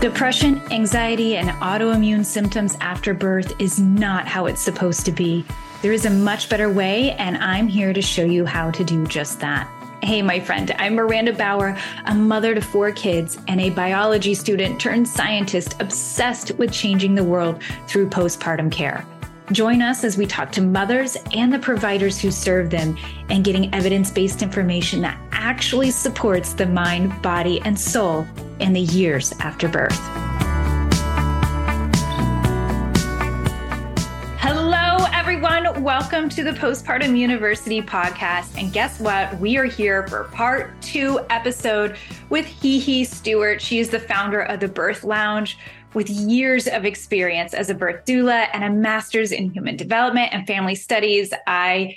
Depression, anxiety, and autoimmune symptoms after birth is not how it's supposed to be. There is a much better way, and I'm here to show you how to do just that. Hey, my friend, I'm Miranda Bauer, a mother to four kids and a biology student turned scientist obsessed with changing the world through postpartum care. Join us as we talk to mothers and the providers who serve them and getting evidence based information that actually supports the mind, body, and soul in the years after birth. Hello, everyone. Welcome to the Postpartum University podcast. And guess what? We are here for part two episode with HeHe Stewart. She is the founder of the Birth Lounge with years of experience as a birth doula and a master's in human development and family studies. I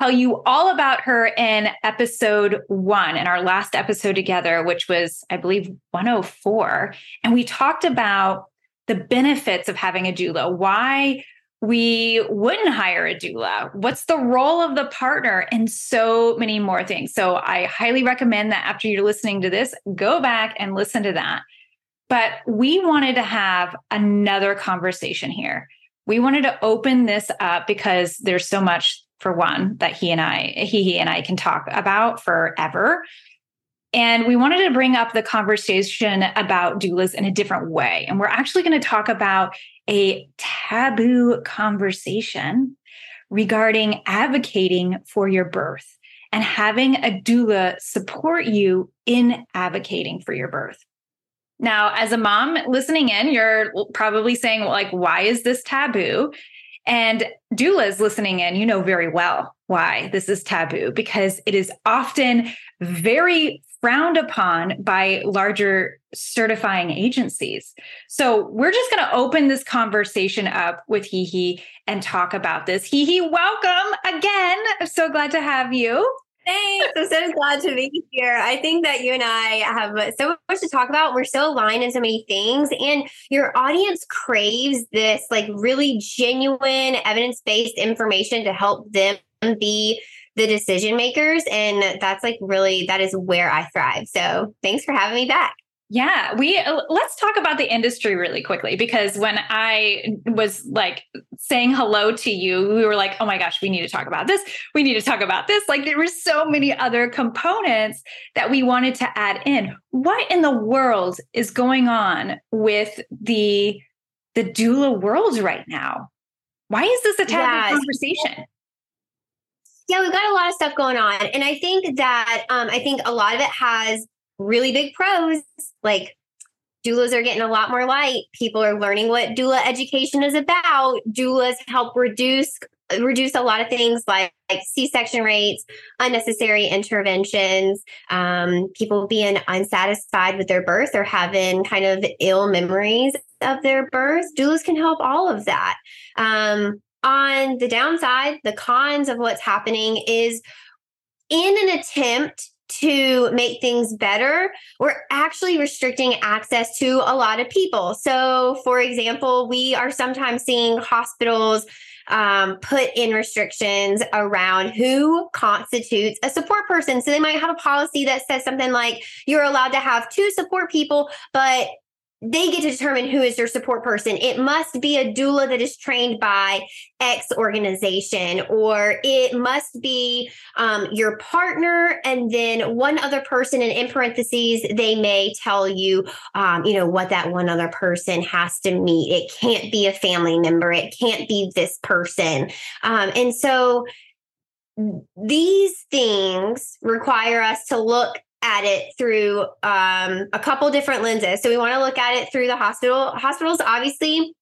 tell you all about her in episode one, in our last episode together, which was, I believe, 104. And we talked about the benefits of having a doula, why we wouldn't hire a doula, what's the role of the partner, and so many more things. So I highly recommend that after you're listening to this, go back and listen to that. But we wanted to have another conversation here. We wanted to open this up because there's so much for one that he and I, he, he and I can talk about forever. And we wanted to bring up the conversation about doulas in a different way. And we're actually going to talk about a taboo conversation regarding advocating for your birth and having a doula support you in advocating for your birth. Now, as a mom listening in, you're probably saying, like, why is this taboo? And doulas listening in, you know very well why this is taboo because it is often very frowned upon by larger certifying agencies. So we're just going to open this conversation up with HeHe and talk about this. HeHe, welcome again. I'm so glad to have you. Thanks. I'm so glad to be here. I think that you and I have so much to talk about. We're so aligned in so many things, and your audience craves this like really genuine, evidence based information to help them be the decision makers. And that's like really, that is where I thrive. So thanks for having me back. Yeah, we uh, let's talk about the industry really quickly because when I was like saying hello to you, we were like, "Oh my gosh, we need to talk about this. We need to talk about this." Like there were so many other components that we wanted to add in. What in the world is going on with the the doula world right now? Why is this a taboo yes. conversation? Yeah, we've got a lot of stuff going on, and I think that um, I think a lot of it has really big pros. Like doulas are getting a lot more light. People are learning what doula education is about. Doulas help reduce reduce a lot of things like, like C-section rates, unnecessary interventions, um, people being unsatisfied with their birth or having kind of ill memories of their birth. Doulas can help all of that. Um, on the downside, the cons of what's happening is in an attempt to make things better, we're actually restricting access to a lot of people. So, for example, we are sometimes seeing hospitals um, put in restrictions around who constitutes a support person. So they might have a policy that says something like you're allowed to have two support people, but they get to determine who is your support person. It must be a doula that is trained by X organization, or it must be um, your partner, and then one other person. And in parentheses, they may tell you, um, you know, what that one other person has to meet. It can't be a family member. It can't be this person. Um, and so these things require us to look at it through um, a couple different lenses. So we want to look at it through the hospital. Hospitals, obviously,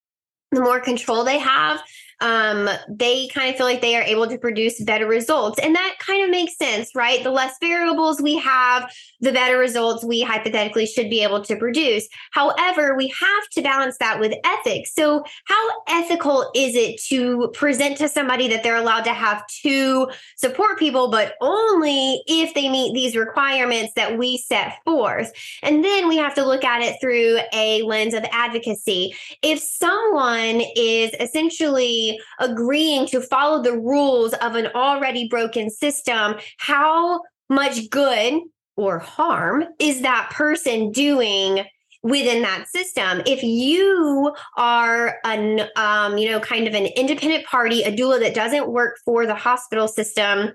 the more control they have, um, they kind of feel like they are able to produce better results. And that kind of makes sense, right? The less variables we have, the better results we hypothetically should be able to produce. However, we have to balance that with ethics. So, how ethical is it to present to somebody that they're allowed to have two support people, but only if they meet these requirements that we set forth? And then we have to look at it through a lens of advocacy. If someone is essentially agreeing to follow the rules of an already broken system, how much good or harm is that person doing within that system. If you are an, um, you know, kind of an independent party, a doula that doesn't work for the hospital system,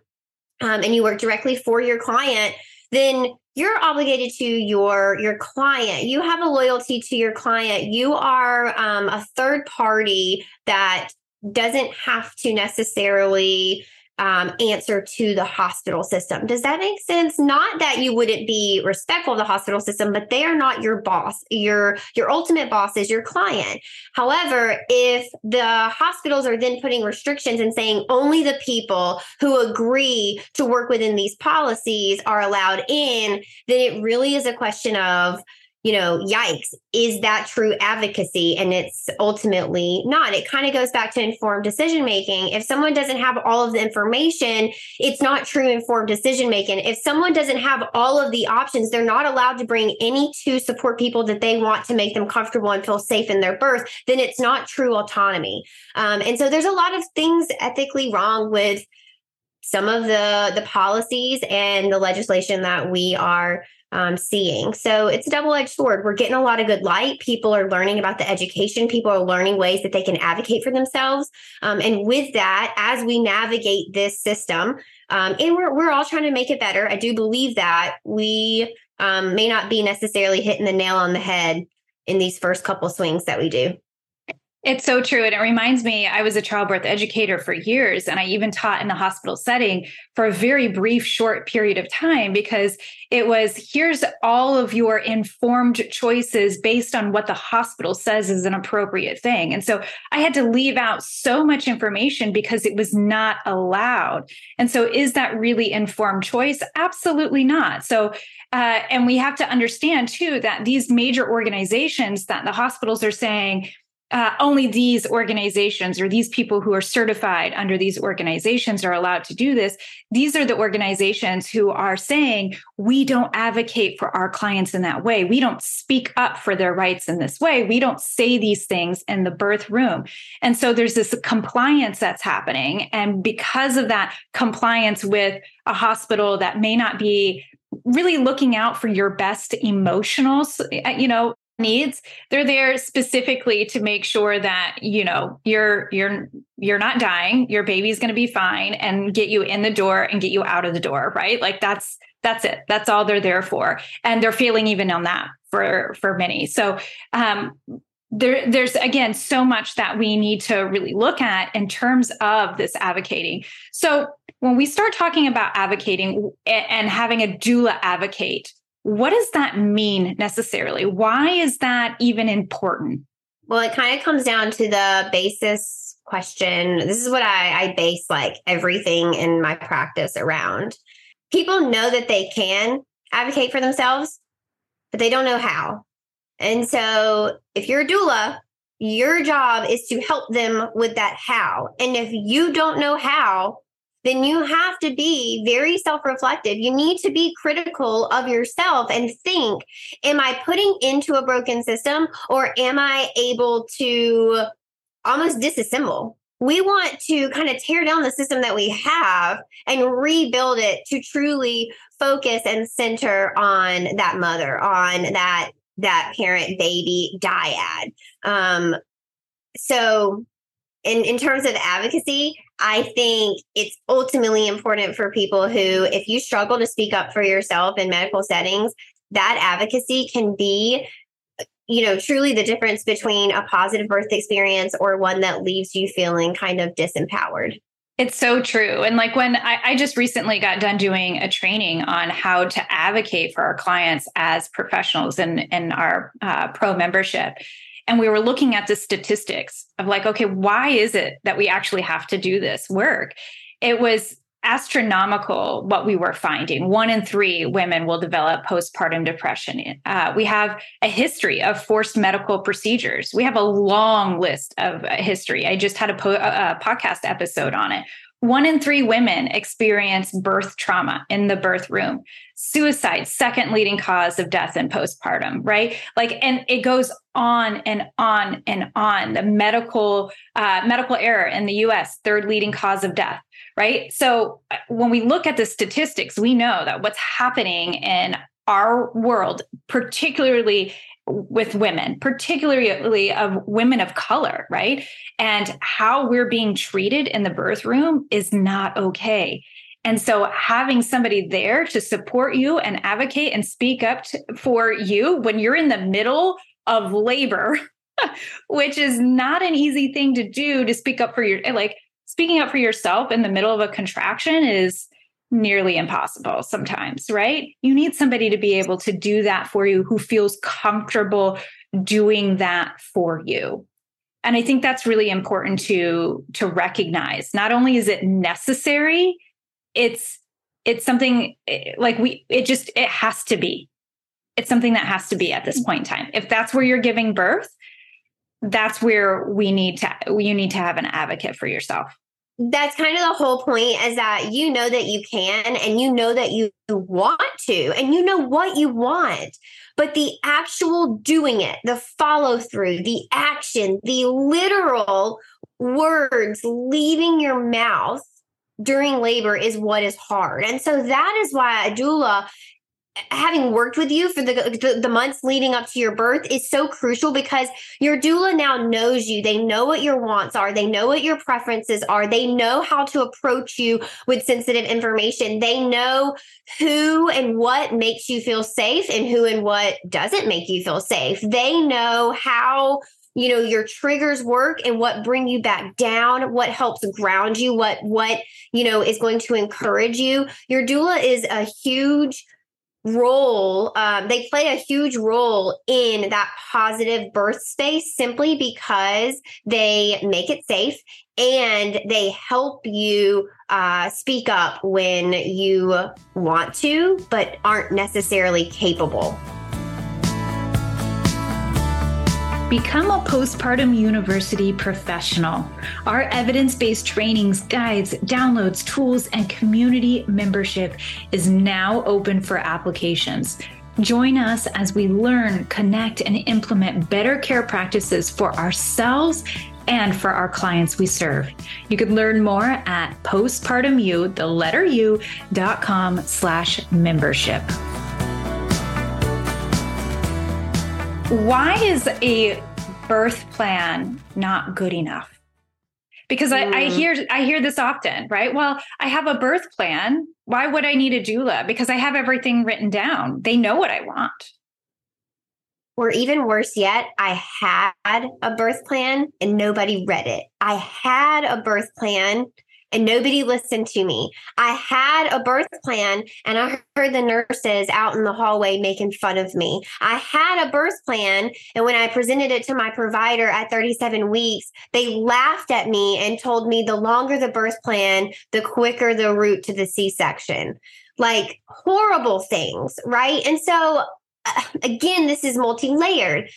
um, and you work directly for your client, then you're obligated to your your client you have a loyalty to your client you are um, a third party that doesn't have to necessarily um, answer to the hospital system. Does that make sense? Not that you wouldn't be respectful of the hospital system, but they are not your boss. Your your ultimate boss is your client. However, if the hospitals are then putting restrictions and saying only the people who agree to work within these policies are allowed in, then it really is a question of you know, yikes, is that true advocacy? And it's ultimately not. It kind of goes back to informed decision making. If someone doesn't have all of the information, it's not true informed decision making. If someone doesn't have all of the options, they're not allowed to bring any to support people that they want to make them comfortable and feel safe in their birth, then it's not true autonomy. Um, and so there's a lot of things ethically wrong with some of the the policies and the legislation that we are um, seeing. So it's a double edged sword. We're getting a lot of good light. People are learning about the education. People are learning ways that they can advocate for themselves. Um, and with that, as we navigate this system, um, and we're, we're all trying to make it better, I do believe that we um, may not be necessarily hitting the nail on the head in these first couple swings that we do. It's so true. And it reminds me, I was a childbirth educator for years, and I even taught in the hospital setting for a very brief, short period of time because it was here's all of your informed choices based on what the hospital says is an appropriate thing. And so I had to leave out so much information because it was not allowed. And so, is that really informed choice? Absolutely not. So, uh, and we have to understand too that these major organizations that the hospitals are saying, uh, only these organizations or these people who are certified under these organizations are allowed to do this. These are the organizations who are saying, we don't advocate for our clients in that way. We don't speak up for their rights in this way. We don't say these things in the birth room. And so there's this compliance that's happening. And because of that compliance with a hospital that may not be really looking out for your best emotional you know needs they're there specifically to make sure that you know you're you're you're not dying your baby's going to be fine and get you in the door and get you out of the door right? Like that's that's it. That's all they're there for. And they're failing even on that for for many. So um there, there's again so much that we need to really look at in terms of this advocating. So when we start talking about advocating and having a doula advocate, what does that mean necessarily? Why is that even important? Well, it kind of comes down to the basis question. This is what I, I base like everything in my practice around. People know that they can advocate for themselves, but they don't know how. And so if you're a doula, your job is to help them with that how. And if you don't know how, then you have to be very self reflective. You need to be critical of yourself and think, am I putting into a broken system or am I able to almost disassemble? We want to kind of tear down the system that we have and rebuild it to truly focus and center on that mother, on that that parent baby dyad. Um, so in, in terms of advocacy, I think it's ultimately important for people who, if you struggle to speak up for yourself in medical settings, that advocacy can be you know truly the difference between a positive birth experience or one that leaves you feeling kind of disempowered it's so true. And like when I, I, just recently got done doing a training on how to advocate for our clients as professionals in, in our uh, pro membership. And we were looking at the statistics of like, okay, why is it that we actually have to do this work? It was astronomical what we were finding. One in three women will develop postpartum depression. Uh, we have a history of forced medical procedures. We have a long list of uh, history. I just had a, po- a podcast episode on it. One in three women experience birth trauma in the birth room. Suicide, second leading cause of death in postpartum, right? Like, and it goes on and on and on. The medical uh, medical error in the U.S. third leading cause of death, right? So uh, when we look at the statistics, we know that what's happening in our world, particularly with women, particularly of women of color, right? And how we're being treated in the birth room is not okay. And so having somebody there to support you and advocate and speak up to, for you when you're in the middle of labor, which is not an easy thing to do to speak up for your like speaking up for yourself in the middle of a contraction is nearly impossible sometimes, right? You need somebody to be able to do that for you who feels comfortable doing that for you. And I think that's really important to to recognize. Not only is it necessary, it's it's something eh, like we it just it has to be. It's something that has to be at this point in time. If that's where you're giving birth, that's where we need to you need to have an advocate for yourself that's kind of the whole point is that you know that you can and you know that you want to and you know what you want but the actual doing it the follow through the action the literal words leaving your mouth during labor is what is hard. And so that is why a doula having worked with you for the, the, the months leading up to your birth is so crucial because your doula now knows you. They know what your wants are. They know what your preferences are. They know how to approach you with sensitive information. They know who and what makes you feel safe and who and what doesn't make you feel safe. They know how you know your triggers work and what bring you back down what helps ground you what what you know is going to encourage you. Your doula is a huge role um, they play a huge role in that positive birth space simply because they make it safe and they help you uh, speak up when you want to but aren't necessarily capable Become a postpartum university professional. Our evidence based trainings, guides, downloads, tools, and community membership is now open for applications. Join us as we learn, connect, and implement better care practices for ourselves and for our clients we serve. You can learn more at postpartumu, the letter U, dot com slash membership. Why is a birth plan not good enough? Because mm. I, I mm. hear I hear this often, right? Well, I have a birth plan. Why would I need a doula? Because I have everything written down. They know what I want. Or even worse yet, I had a birth plan and nobody read it. I had a birth plan and nobody listened to me. I had a birth plan and I heard the nurses out in the hallway making fun of me. I had a birth plan and when I presented it to my provider at 37 weeks, they laughed at me and told me the longer the birth plan, the quicker the route to the C section. Like horrible things, right? And so, uh, again, this is multi layered.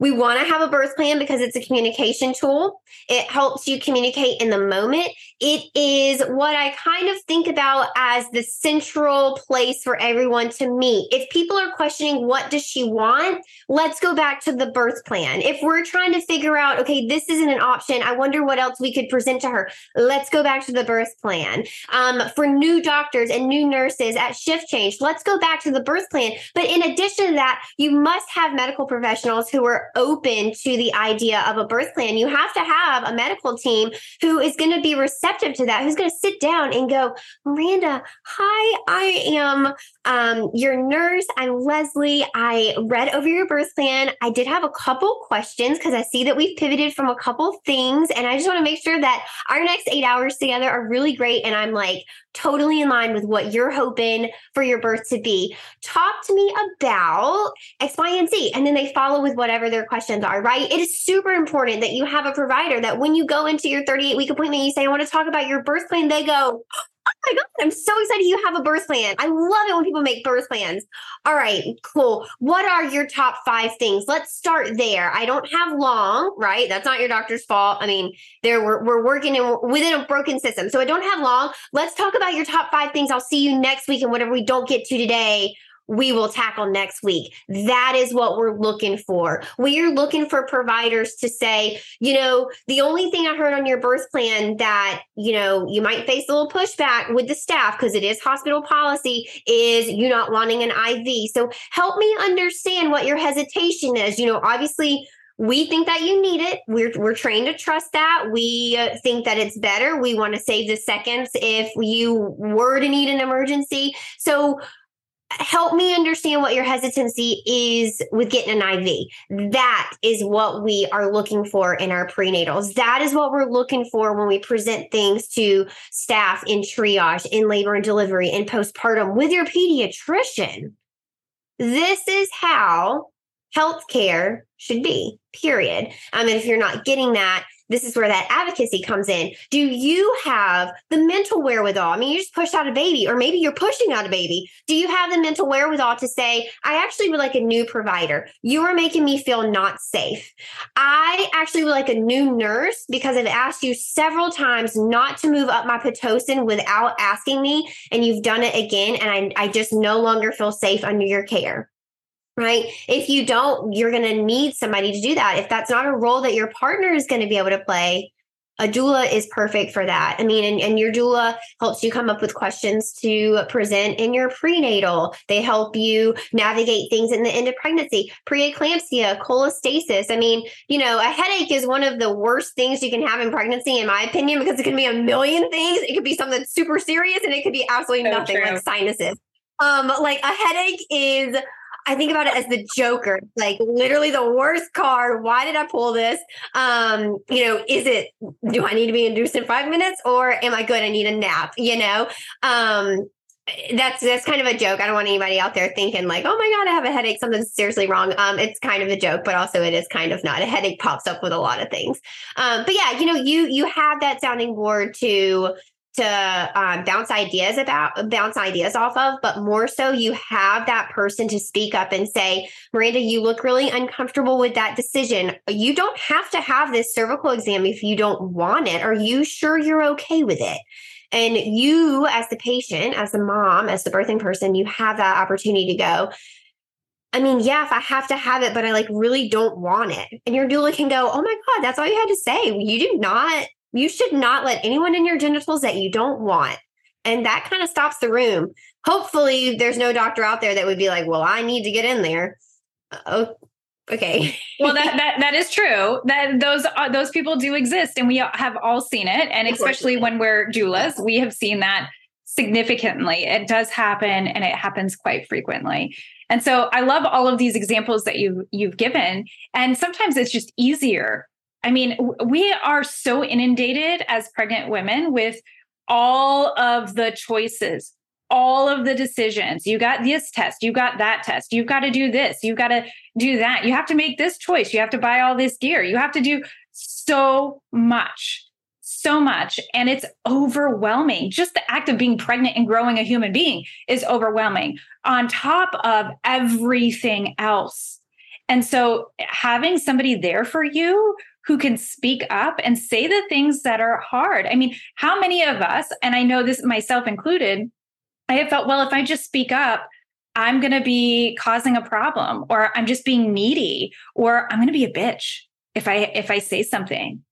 We want to have a birth plan because it's a communication tool. It helps you communicate in the moment. It is what I kind of think about as the central place for everyone to meet. If people are questioning what does she want, let's go back to the birth plan. If we're trying to figure out, okay, this isn't an option, I wonder what else we could present to her. Let's go back to the birth plan. Um, for new doctors and new nurses at shift change, let's go back to the birth plan. But in addition to that, you must have medical professionals who are open to the idea of a birth plan, you have to have a medical team who is going to be receptive to that, who's going to sit down and go, Miranda, hi, I am um, your nurse. I'm Leslie. I read over your birth plan. I did have a couple questions because I see that we've pivoted from a couple things. And I just want to make sure that our next eight hours together are really great. And I'm like, totally in line with what you're hoping for your birth to be. Talk to me about X, Y, and Z. And then they follow with whatever their questions are, right? It is super important that you have a provider that when you go into your 38 week appointment, you say, I want to talk about your birth plan, they go, Oh my God, I'm so excited you have a birth plan. I love it when people make birth plans. All right, cool. What are your top five things? Let's start there. I don't have long, right? That's not your doctor's fault. I mean, there we're, we're working in within a broken system. So I don't have long. Let's talk about your top five things. I'll see you next week and whatever we don't get to today we will tackle next week. That is what we're looking for. We are looking for providers to say, you know, the only thing I heard on your birth plan that, you know, you might face a little pushback with the staff because it is hospital policy is you not wanting an IV. So help me understand what your hesitation is. You know, obviously, we think that you need it. We're we're trained to trust that. We uh, think that it's better. We want to save the seconds if you were to need an emergency. So help me understand what your hesitancy is with getting an IV. That is what we are looking for in our prenatals. That is what we're looking for when we present things to staff in triage, in labor and delivery, in postpartum with your pediatrician. This is how healthcare should be, period. Um, and if you're not getting that, this is where that advocacy comes in. Do you have the mental wherewithal? I mean, you just pushed out a baby, or maybe you're pushing out a baby. Do you have the mental wherewithal to say, I actually would like a new provider? You are making me feel not safe. I actually would like a new nurse because I've asked you several times not to move up my Pitocin without asking me, and you've done it again. And I, I just no longer feel safe under your care right? If you don't, you're going to need somebody to do that. If that's not a role that your partner is going to be able to play, a doula is perfect for that. I mean, and, and, your doula helps you come up with questions to present in your prenatal. They help you navigate things in the end of pregnancy, preeclampsia, cholestasis. I mean, you know, a headache is one of the worst things you can have in pregnancy, in my opinion, because it can be a million things. It could be something super serious and it could be absolutely so nothing true. like sinuses. Um, like a headache is I think about it as the Joker, like literally the worst card. Why did I pull this? Um, you know, is it do I need to be induced in five minutes or am I good? I need a nap, you know? Um, that's that's kind of a joke. I don't want anybody out there thinking like, "Oh my god, I have a headache. Something's seriously wrong." Um, it's kind of a joke, but also it is kind of not. A headache pops up with a lot of things. Um, but yeah, you know, you you have that sounding board to to um, bounce ideas about bounce ideas off of but more so you have that person to speak up and say miranda you look really uncomfortable with that decision you don't have to have this cervical exam if you don't want it are you sure you're okay with it and you as the patient as the mom as the birthing person you have that opportunity to go I mean, yeah, if I have to have it, but I like really don't want it. And your doula can go, oh my God, that's all you had to say. You do not you should not let anyone in your genitals that you don't want. And that kind of stops the room. Hopefully, there's no doctor out there that would be like, well, I need to get in there. Oh, okay. well, that, that that is true. That those uh, those people do exist, and we have all seen it. And especially when we're doulas, we have seen that significantly. It does happen, and it happens quite frequently. And so, I love all of these examples that you you've given. And sometimes it's just easier I mean, we are so inundated as pregnant women with all of the choices, all of the decisions. You got this test, you got that test, you've got to do this, you've got to do that. You have to make this choice, you have to buy all this gear, you have to do so much, so much. And it's overwhelming. Just the act of being pregnant and growing a human being is overwhelming on top of everything else. And so having somebody there for you who can speak up and say the things that are hard. I mean, how many of us, and I know this myself included, I have felt, well, if I just speak up, I'm going to be causing a problem or I'm just being needy or I'm going to be a bitch if I if I say something.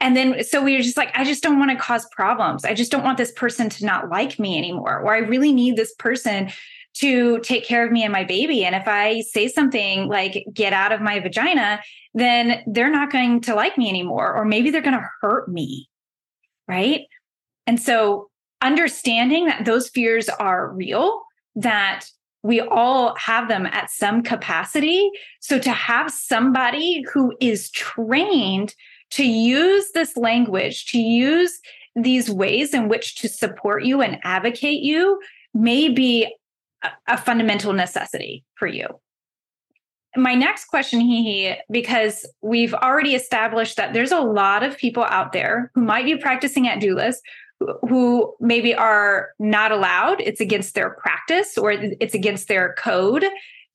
And then so we were just like I just don't want to cause problems. I just don't want this person to not like me anymore or I really need this person to take care of me and my baby. And if I say something like, get out of my vagina, then they're not going to like me anymore, or maybe they're going to hurt me. Right. And so understanding that those fears are real, that we all have them at some capacity. So to have somebody who is trained to use this language, to use these ways in which to support you and advocate you may be a fundamental necessity for you. My next question, HeHe, because we've already established that there's a lot of people out there who might be practicing at doulas who maybe are not allowed. It's against their practice or it's against their code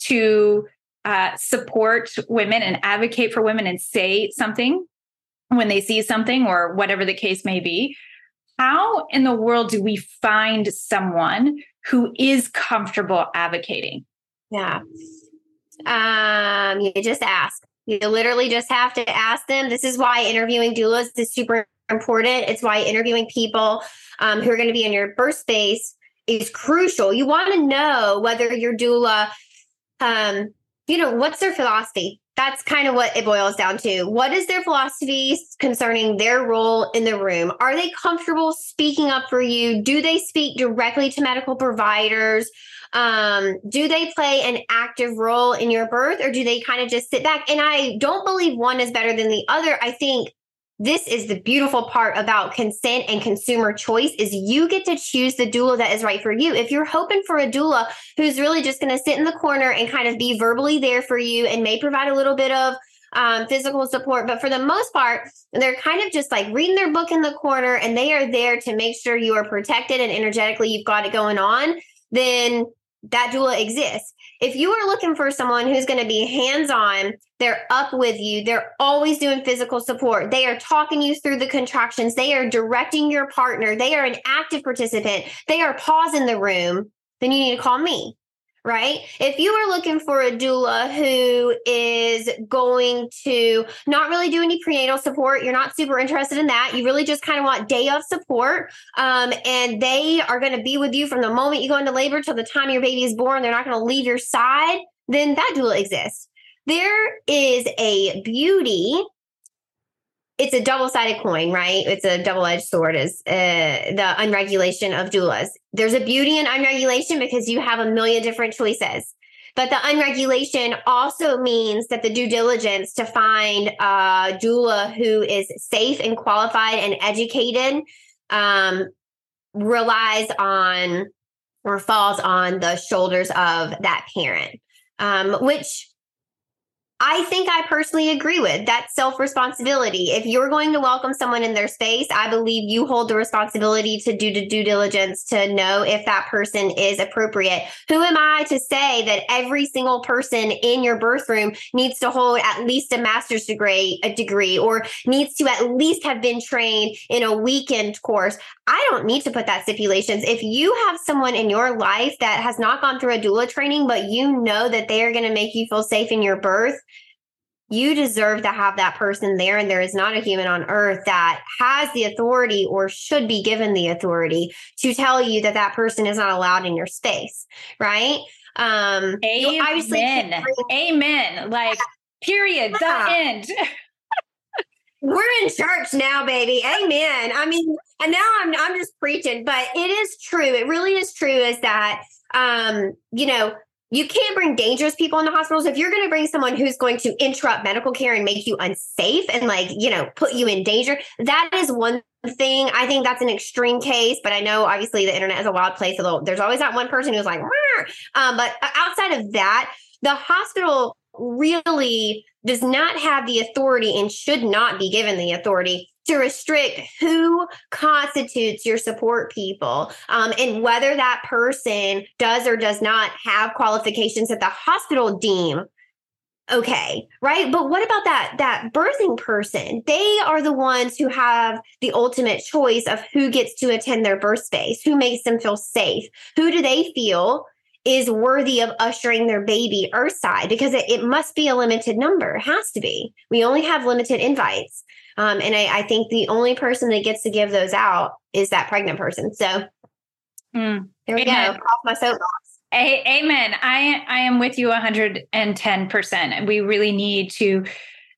to uh, support women and advocate for women and say something when they see something or whatever the case may be. How in the world do we find someone who is comfortable advocating? Yeah. Um, you just ask. You literally just have to ask them. This is why interviewing doulas is super important. It's why interviewing people um, who are going to be in your birth space is crucial. You want to know whether your doula, um, you know, what's their philosophy? That's kind of what it boils down to. What is their philosophy concerning their role in the room? Are they comfortable speaking up for you? Do they speak directly to medical providers? Um, do they play an active role in your birth or do they kind of just sit back? And I don't believe one is better than the other. I think this is the beautiful part about consent and consumer choice is you get to choose the doula that is right for you. If you're hoping for a doula who's really just going to sit in the corner and kind of be verbally there for you and may provide a little bit of um, physical support, but for the most part, they're kind of just like reading their book in the corner and they are there to make sure you are protected and energetically you've got it going on, then that doula exists. If you are looking for someone who's going to be hands on, they're up with you, they're always doing physical support, they are talking you through the contractions, they are directing your partner, they are an active participant, they are pausing the room, then you need to call me right? If you are looking for a doula who is going to not really do any prenatal support, you're not super interested in that. You really just kind of want day of support. Um, and they are going to be with you from the moment you go into labor till the time your baby is born. They're not going to leave your side. Then that doula exists. There is a beauty it's a double-sided coin, right? It's a double-edged sword is uh, the unregulation of doulas. There's a beauty in unregulation because you have a million different choices. But the unregulation also means that the due diligence to find a doula who is safe and qualified and educated um, relies on or falls on the shoulders of that parent, um, which I think I personally agree with that self responsibility. If you're going to welcome someone in their space, I believe you hold the responsibility to do the due diligence to know if that person is appropriate. Who am I to say that every single person in your birth room needs to hold at least a master's degree, a degree, or needs to at least have been trained in a weekend course? I don't need to put that stipulations. If you have someone in your life that has not gone through a doula training, but you know that they are going to make you feel safe in your birth, you deserve to have that person there. And there is not a human on earth that has the authority or should be given the authority to tell you that that person is not allowed in your space. Right. Um, Amen. Amen. Like, period. Yeah. The end. We're in church now, baby. Amen. I mean, and now I'm I'm just preaching, but it is true. It really is true. Is that um, you know, you can't bring dangerous people into hospitals. If you're going to bring someone who's going to interrupt medical care and make you unsafe and like, you know, put you in danger, that is one thing. I think that's an extreme case, but I know obviously the internet is a wild place. Although there's always that one person who's like, um, but outside of that, the hospital really does not have the authority and should not be given the authority to restrict who constitutes your support people um, and whether that person does or does not have qualifications that the hospital deem okay right? But what about that that birthing person? They are the ones who have the ultimate choice of who gets to attend their birth space who makes them feel safe who do they feel is worthy of ushering their baby earthside because it, it must be a limited number it has to be we only have limited invites um, and I, I, think the only person that gets to give those out is that pregnant person. So mm. there we Amen. go. Off my soapbox. A- amen. I I am with you 110%. We really need to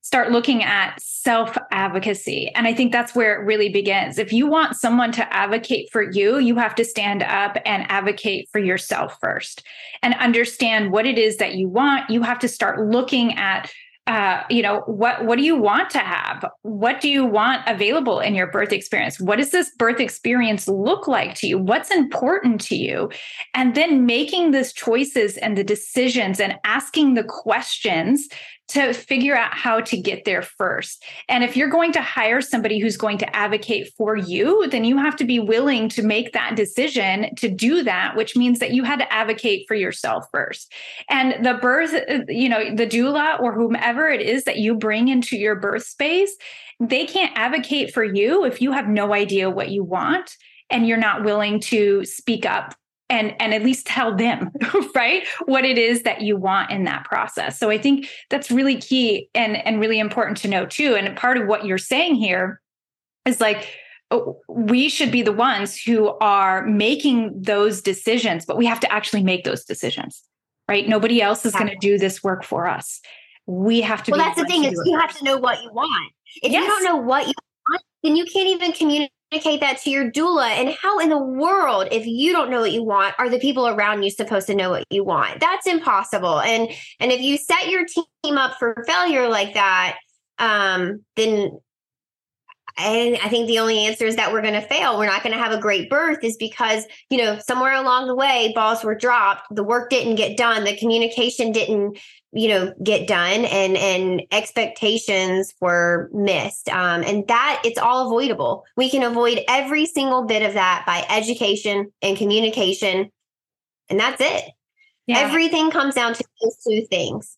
start looking at self advocacy. And I think that's where it really begins. If you want someone to advocate for you, you have to stand up and advocate for yourself first and understand what it is that you want. You have to start looking at uh, you know what what do you want to have what do you want available in your birth experience what does this birth experience look like to you what's important to you and then making those choices and the decisions and asking the questions to figure out how to get there first. And if you're going to hire somebody who's going to advocate for you, then you have to be willing to make that decision to do that, which means that you had to advocate for yourself first. And the birth, you know, the doula or whomever it is that you bring into your birth space, they can't advocate for you if you have no idea what you want and you're not willing to speak up and and at least tell them right what it is that you want in that process. So i think that's really key and and really important to know too. And part of what you're saying here is like oh, we should be the ones who are making those decisions but we have to actually make those decisions right? Nobody else is going to do this work for us. We have to well that's the thing is you have to know what you want. If yes. you don't know what you want then you can't even communicate communicate that to your doula? And how in the world if you don't know what you want are the people around you supposed to know what you want? That's impossible. And and if you set your team up for failure like that um then and I think the only answer is that we're going to fail. We're not going to have a great birth, is because, you know, somewhere along the way, balls were dropped, the work didn't get done, the communication didn't, you know, get done, and and expectations were missed. Um, and that it's all avoidable. We can avoid every single bit of that by education and communication, and that's it. Yeah. Everything comes down to those two things.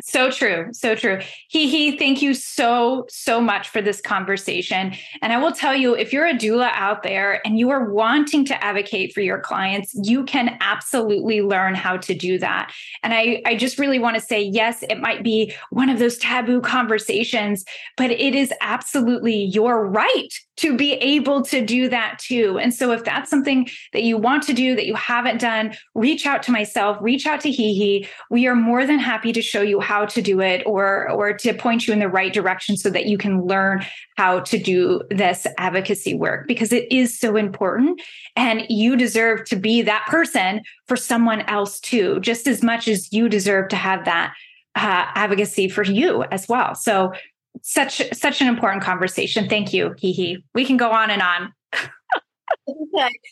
So true. So true. HeHe, thank you so, so much for this conversation. And I will tell you, if you're a doula out there and you are wanting to advocate for your clients, you can absolutely learn how to do that. And I, I just really want to say, yes, it might be one of those taboo conversations, but it is absolutely your right to be able to do that too. And so if that's something that you want to do that you haven't done, reach out to myself, reach out to HeHe. We are more than happy to show you how to do it or or to point you in the right direction so that you can learn how to do this advocacy work because it is so important and you deserve to be that person for someone else too, just as much as you deserve to have that uh, advocacy for you as well. So such such an important conversation. Thank you, HeHe. We can go on and on.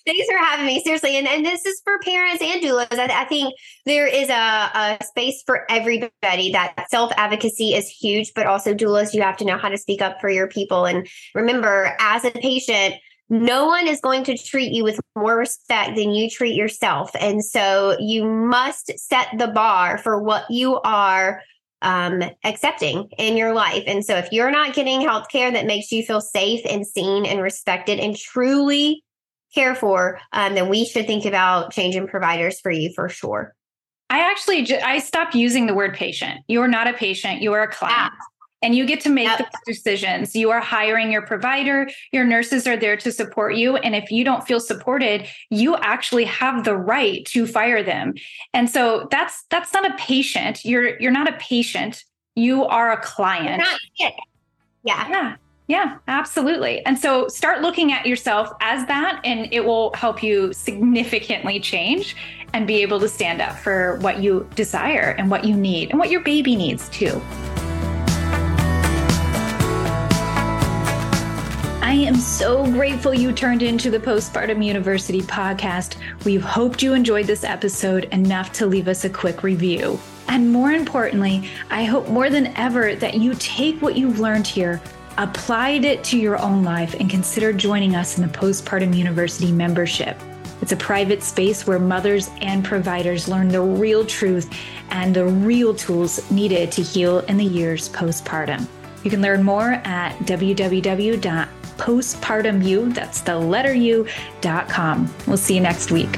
Thanks for having me. Seriously. And, and this is for parents and doulas. I, I think there is a, a, space for everybody that self advocacy is huge, but also doulas, you have to know how to speak up for your people. And remember, as a patient, no one is going to treat you with more respect than you treat yourself. And so you must set the bar for what you are um, accepting in your life. And so if you're not getting health care that makes you feel safe and seen and respected and truly care for, um, then we should think about changing providers for you for sure. I actually I stopped using the word patient. You are not a patient, you are a client. And you get to make yep. the decisions. You are hiring your provider, your nurses are there to support you. And if you don't feel supported, you actually have the right to fire them. And so that's that's not a patient. You're you're not a patient. You are a client. Yeah. Yeah. Yeah, absolutely. And so start looking at yourself as that, and it will help you significantly change and be able to stand up for what you desire and what you need and what your baby needs too. Am so grateful you turned into the Postpartum University podcast. We've hoped you enjoyed this episode enough to leave us a quick review. And more importantly, I hope more than ever that you take what you've learned here, applied it to your own life, and consider joining us in the Postpartum University membership. It's a private space where mothers and providers learn the real truth and the real tools needed to heal in the years postpartum. You can learn more at www postpartumu, that's the letter U, dot com. We'll see you next week.